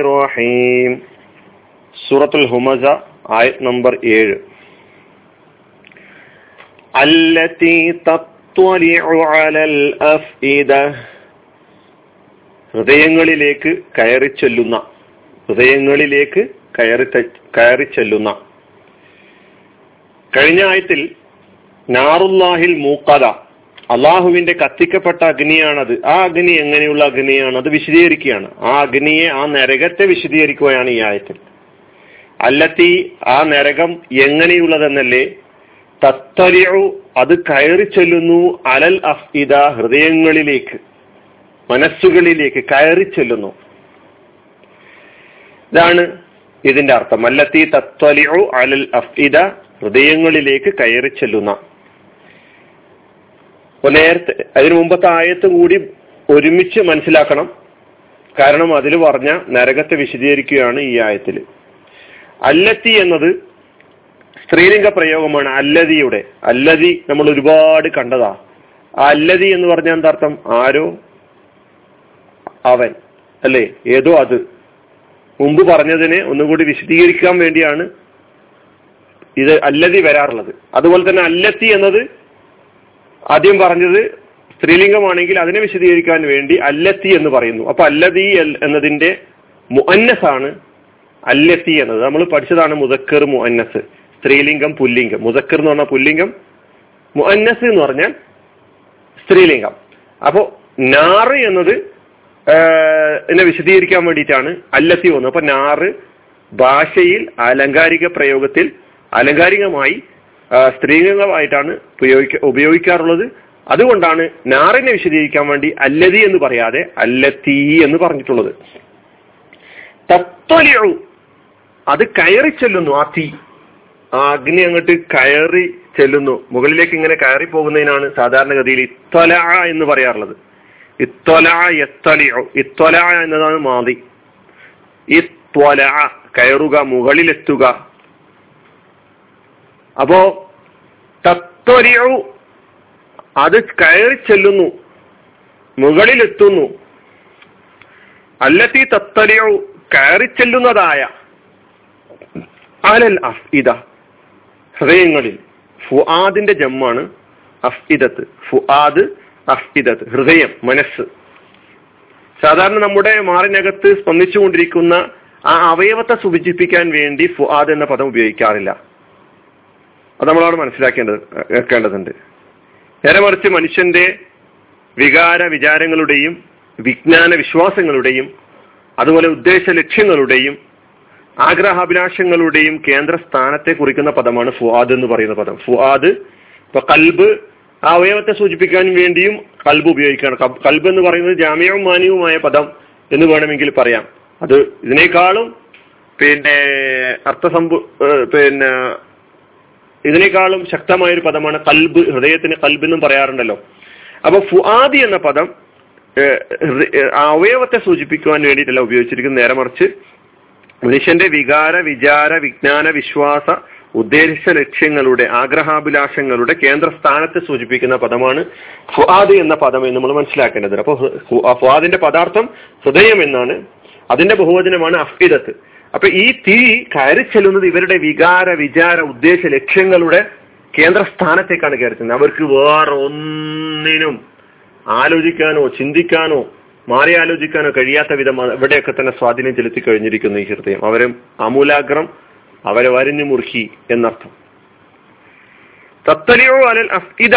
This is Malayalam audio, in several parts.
റഹീം സൂറത്തുൽ ഹുമസ ആയത് നമ്പർ ഏഴ്. അല്ലത്തി തത്വലിഉ അലൽ അഫ്ഇദ. ഹൃദയങ്ങളിലേക്ക് കയറി ചെല്ലുന്ന ഹൃദയങ്ങളിലേക്ക് കയറി കയറി ചെല്ലുന്ന. കഴിഞ്ഞ ആയത്തിൽ നാറുല്ലാഹിൽ മൂക്കത അള്ളാഹുവിന്റെ കത്തിക്കപ്പെട്ട അഗ്നിയാണത്. ആ അഗ്നി എങ്ങനെയുള്ള അഗ്നിയാണ്? അത് വിശദീകരിക്കുകയാണ്. ആ അഗ്നിയെ ആ നരകത്തെ വിശദീകരിക്കുകയാണ് ഈ ആയത്തിൽ. അല്ലത്തി ആ നരകം എങ്ങനെയുള്ളതെന്നല്ലേ? തത്തലിയു അത് കയറി ചെല്ലുന്നു അലൽ അഫ്ഇദ ഹൃദയങ്ങളിലേക്ക് മനസ്സുകളിലേക്ക് കയറി ചെല്ലുന്നു. ഇതാണ് ഇതിന്റെ അർത്ഥം. അല്ലത്തി തത്വലിയു അലൽ അഫ്ഇദ ഹൃദയങ്ങളിലേക്ക് കയറി ചെല്ലുന്ന നേരത്തെ അതിനു മുമ്പത്തെ ആയത്ത് കൂടി ഒരുമിച്ച് മനസ്സിലാക്കണം. കാരണം അതിൽ പറഞ്ഞ നരകത്തെ വിശദീകരിക്കുകയാണ് ഈ ആയത്തിൽ അല്ലത്തി എന്നത് സ്ത്രീലിംഗ പ്രയോഗമാണ് അല്ലതിയുടെ. അല്ലതി നമ്മൾ ഒരുപാട് കണ്ടതാ. അല്ലതി എന്ന് പറഞ്ഞാൽ എന്താ അർത്ഥം? ആരോ അവൻ അല്ലേ? ഏതോ അത്. മുമ്പ് പറഞ്ഞതിനെ ഒന്നുകൂടി വിശദീകരിക്കാൻ വേണ്ടിയാണ് ഇത് അല്ലതി വരാറുള്ളത്. അതുപോലെ തന്നെ അല്ലത്തി എന്നത് ആദ്യം പറഞ്ഞത് സ്ത്രീലിംഗമാണെങ്കിൽ അതിനെ വിശദീകരിക്കാൻ വേണ്ടി അല്ലത്തി എന്ന് പറയുന്നു. അപ്പൊ അല്ലതി എന്നതിന്റെ മുഅന്നസാണ് അല്ലത്തി എന്നത്. നമ്മൾ പഠിച്ചതാണ് മുതക്കർ മുഅന്നസ്. സ്ത്രീലിംഗം പുല്ലിംഗം. മുതക്കർ എന്ന് പറഞ്ഞാൽ പുല്ലിംഗം. മുഅന്നസ് എന്ന് പറഞ്ഞാൽ സ്ത്രീലിംഗം. അപ്പോ നാറ് എന്നത് എന്നെ വിശദീകരിക്കാൻ വേണ്ടിയിട്ടാണ് അല്ലത്തി വന്നത്. അപ്പൊ നാറ് ഭാഷയിൽ അലങ്കാരിക പ്രയോഗത്തിൽ അലങ്കാരികമായി സ്ത്രീലിംഗമായിട്ടാണ് ഉപയോഗിക്ക ഉപയോഗിക്കാറുള്ളത്. അതുകൊണ്ടാണ് നാറിനെ വിശദീകരിക്കാൻ വേണ്ടി അല്ലതി എന്ന് പറയാതെ അല്ലത്തീ എന്ന് പറഞ്ഞിട്ടുള്ളത്. തത്വലിയു അത് കയറി ചെല്ലുന്നു ആ തീ. ആ അഗ്നി അങ്ങോട്ട് കയറി ചെല്ലുന്നു. മുകളിലേക്ക് ഇങ്ങനെ കയറി പോകുന്നതിനാണ് സാധാരണഗതിയിൽ ഇത്തൊല എന്ന് പറയാറുള്ളത്. ഇത്തൊല എത്തലിയോ ഇത്തൊല എന്നതാണ് മാതി. ഇത്വല കയറുക മുകളിലെത്തുക. അപ്പോ തത്വരിയു അത് കയറി ചെല്ലുന്നു. മുകളിലെത്തുന്നു. അല്ലത്തി തത്തലിയു കയറി ചെല്ലുന്നതായ അലൽ അഫ്ഇദ. ഹൃദയങ്ങളിൽ. ഫുആദിന്റെ ജമ്മാണ് അഫ്ഇദത്ത്. ഫുആദ് അഫ്ഇദത്ത്. ഹൃദയം മനസ്സ്. സാധാരണ നമ്മുടെ മാറിനകത്ത് സ്പന്ദിച്ചുകൊണ്ടിരിക്കുന്ന ആ അവയവത്തെ സൂചിപ്പിക്കാൻ വേണ്ടി ഫുആദ് എന്ന പദം ഉപയോഗിക്കാറില്ല. അത് നമ്മളവിടെ മനസ്സിലാക്കേണ്ടത് വെക്കേണ്ടതുണ്ട് നേരെ മറിച്ച് മനുഷ്യന്റെ വികാര വിചാരങ്ങളുടെയും വിജ്ഞാന വിശ്വാസങ്ങളുടെയും അതുപോലെ ഉദ്ദേശ ലക്ഷ്യങ്ങളുടെയും ആഗ്രഹാഭിലാഷങ്ങളുടെയും കേന്ദ്ര സ്ഥാനത്തെ കുറിക്കുന്ന പദമാണ് ഫുആദ് എന്ന് പറയുന്ന പദം. ഫുആദ് ഇപ്പൊ കൽബ് അവയവത്തെ സൂചിപ്പിക്കാൻ വേണ്ടിയും കൽബ് ഉപയോഗിക്കുകയാണ്. കൽബ് എന്ന് പറയുന്നത് ജാമ്യവും മാന്യവുമായ പദം എന്ന് വേണമെങ്കിൽ പറയാം. അത് ഇതിനേക്കാളും പിന്നെ അർത്ഥസമ്പു പിന്നെ ഇതിനേക്കാളും ശക്തമായ ഒരു പദമാണ് കൽബ് ഹൃദയത്തിന് കൽബ് എന്നും പറയാറുണ്ടല്ലോ. അപ്പൊ ഫുആദി എന്ന പദം അവയവത്തെ സൂചിപ്പിക്കുവാൻ വേണ്ടിയിട്ടല്ല ഉപയോഗിച്ചിരിക്കുന്നത്. നേരെ മറിച്ച് മനുഷ്യന്റെ വികാര വിചാര വിജ്ഞാന വിശ്വാസ ഉദ്ദേശ ലക്ഷ്യങ്ങളുടെ ആഗ്രഹാഭിലാഷങ്ങളുടെ കേന്ദ്രസ്ഥാനത്തെ സൂചിപ്പിക്കുന്ന പദമാണ് ഫുആദ് എന്ന പദം എന്ന് നമ്മൾ മനസ്സിലാക്കേണ്ടത് അപ്പോൾ ഫുആദിന്റെ പദാർത്ഥം ഹൃദയം എന്നാണ്. അതിന്റെ ബഹുവചനമാണ് അഫ്ഇദത്ത്. അപ്പൊ ഈ തീ കയറി ചെല്ലുന്നത് ഇവരുടെ വികാര വിചാര ഉദ്ദേശ ലക്ഷ്യങ്ങളുടെ കേന്ദ്രസ്ഥാനത്തേക്കാണ് കയറി ചെല്ലുന്നത്. അവർക്ക് വേറെ ഒന്നിനും ആലോചിക്കാനോ ചിന്തിക്കാനോ മാറി ആലോചിക്കാനോ കഴിയാത്ത വിധം ഇവിടെയൊക്കെ തന്നെ സ്വാധീനം ചെലുത്തി കഴിഞ്ഞിരിക്കുന്നു ഈ ഹൃദയം. അവരെ അമൂലാഗ്രം അവരെ വരിഞ്ഞു മുറുക്കി എന്നർത്ഥം. തത്തലിയോ അലൽ അഫ്ഇദ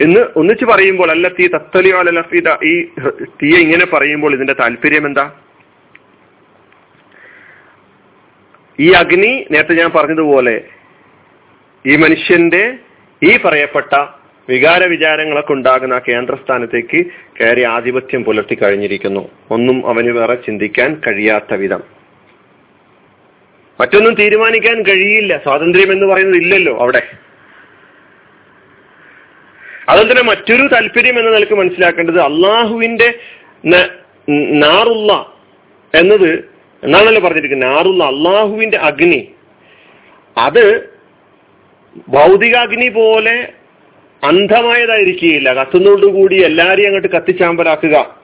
എന്ന് ഒന്നിച്ച് പറയുമ്പോൾ അല്ല തീ തത്തലിയോ അലൽ അഫ്ഇദ. ഈ തീയെ ഇങ്ങനെ പറയുമ്പോൾ ഇതിന്റെ താല്പര്യം എന്താ? ഈ അഗ്നി നേരത്തെ ഞാൻ പറഞ്ഞതുപോലെ ഈ മനുഷ്യന്റെ ഈ പറയപ്പെട്ട വികാര വിചാരങ്ങളൊക്കെ ഉണ്ടാകുന്ന ആ കേന്ദ്രസ്ഥാനത്തേക്ക് കയറി ആധിപത്യം പുലർത്തി കഴിഞ്ഞിരിക്കുന്നു. ഒന്നും അവന് വേറെ ചിന്തിക്കാൻ കഴിയാത്ത വിധം. മറ്റൊന്നും തീരുമാനിക്കാൻ കഴിയില്ല. സ്വാതന്ത്ര്യം എന്ന് പറയുന്നത് ഇല്ലല്ലോ അവിടെ. അതുപോലെ തന്നെ മറ്റൊരു താല്പര്യം എന്ന നിലയ്ക്ക് മനസ്സിലാക്കേണ്ടത് അള്ളാഹുവിന്റെ നാറുള്ള എന്നത് എന്നാണല്ലോ പറഞ്ഞിരിക്കുന്നത്? നാറുള്ള അള്ളാഹുവിന്റെ അഗ്നി. അത് ഭൗതികാഗ്നി പോലെ അന്ധമായതായിരിക്കുകയില്ല. കത്തുന്നതോടുകൂടി എല്ലാരെയും അങ്ങോട്ട് കത്തിച്ചാമ്പലാക്കുക.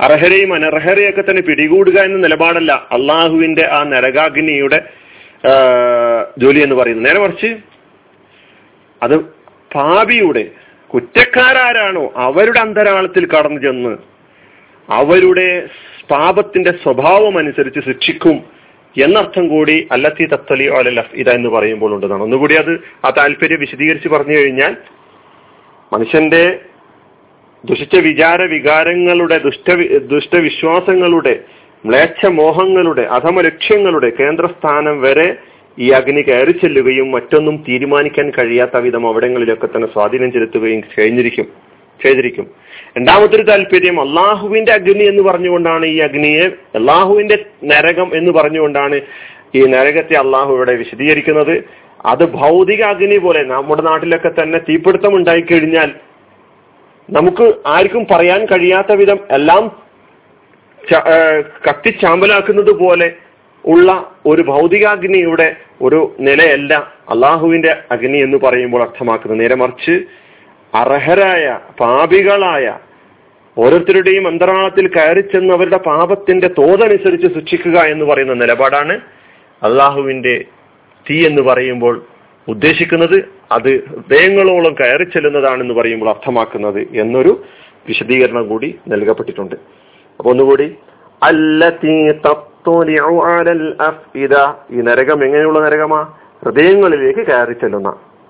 അർഹരെയും അനർഹരെയൊക്കെ തന്നെ പിടികൂടുക എന്ന നിലപാടല്ല അള്ളാഹുവിന്റെ ആ നരകാഗ്നിയുടെ ജോലി എന്ന് പറയുന്നത്. നേരെ മറിച്ച് അത് പാപിയുടെ കുറ്റക്കാരാരാണോ അവരുടെ അന്തരാളത്തിൽ കടന്നു ചെന്ന് അവരുടെ പാപത്തിന്റെ സ്വഭാവം അനുസരിച്ച് ശിക്ഷിക്കും എന്നർത്ഥം കൂടി അല്ലത്തി തത്തലി ഇത എന്ന് പറയുമ്പോൾ ഉണ്ടെന്നാണ്. ഒന്നുകൂടി അത് ആ താല്പര്യം വിശദീകരിച്ച് പറഞ്ഞു കഴിഞ്ഞാൽ മനുഷ്യന്റെ ദുഷിച്ച വിചാര വികാരങ്ങളുടെ ദുഷ്ട ദുഷ്ടവിശ്വാസങ്ങളുടെ മ്ലേച്ഛ മോഹങ്ങളുടെ അധമ ലക്ഷ്യങ്ങളുടെ കേന്ദ്രസ്ഥാനം വരെ ഈ അഗ്നി കയറി ചെല്ലുകയും മറ്റൊന്നും തീരുമാനിക്കാൻ കഴിയാത്ത വിധം അവിടങ്ങളിലൊക്കെ തന്നെ സ്വാധീനം ചെലുത്തുകയും കഴിഞ്ഞിരിക്കും. ചെയ്തിരിക്കും. രണ്ടാമതൊരു താല്പര്യം അള്ളാഹുവിന്റെ അഗ്നി എന്ന് പറഞ്ഞുകൊണ്ടാണ് ഈ അഗ്നിയെ അള്ളാഹുവിന്റെ നരകം എന്ന് പറഞ്ഞുകൊണ്ടാണ് ഈ നരകത്തെ അള്ളാഹു ഇവിടെ വിശദീകരിക്കുന്നത്. അത് ഭൗതിക അഗ്നി പോലെ നമ്മുടെ നാട്ടിലൊക്കെ തന്നെ തീപിടുത്തം ഉണ്ടായിക്കഴിഞ്ഞാൽ നമുക്ക് ആർക്കും പറയാൻ കഴിയാത്ത വിധം എല്ലാം കത്തിച്ചാമ്പലാക്കുന്നത് പോലെ ഉള്ള ഒരു ഭൗതികാഗ്നിയുടെ ഒരു നിലയല്ല അള്ളാഹുവിന്റെ അഗ്നി എന്ന് പറയുമ്പോൾ അർത്ഥമാക്കുന്നത്. നേരെ മറിച്ച് അർഹരായ പാപികളായ ഓരോരുത്തരുടെയും അന്തരാളത്തിൽ കയറി ചെന്ന് അവരുടെ പാപത്തിന്റെ തോതനുസരിച്ച് ശിക്ഷിക്കുക എന്ന് പറയുന്ന നിലപാടാണ് അള്ളാഹുവിന്റെ തീ എന്ന് പറയുമ്പോൾ ഉദ്ദേശിക്കുന്നത്. അത് ഹൃദയങ്ങളോളം കയറി ചെല്ലുന്നതാണെന്ന് പറയുമ്പോൾ അർത്ഥമാക്കുന്നത് എന്നൊരു വിശദീകരണം കൂടി നൽകപ്പെട്ടിട്ടുണ്ട്. അപ്പൊ ഒന്നുകൂടി ഈ നരകം എങ്ങനെയുള്ള നരകമാ? ഹൃദയങ്ങളിലേക്ക് കയറി ചെല്ലുന്ന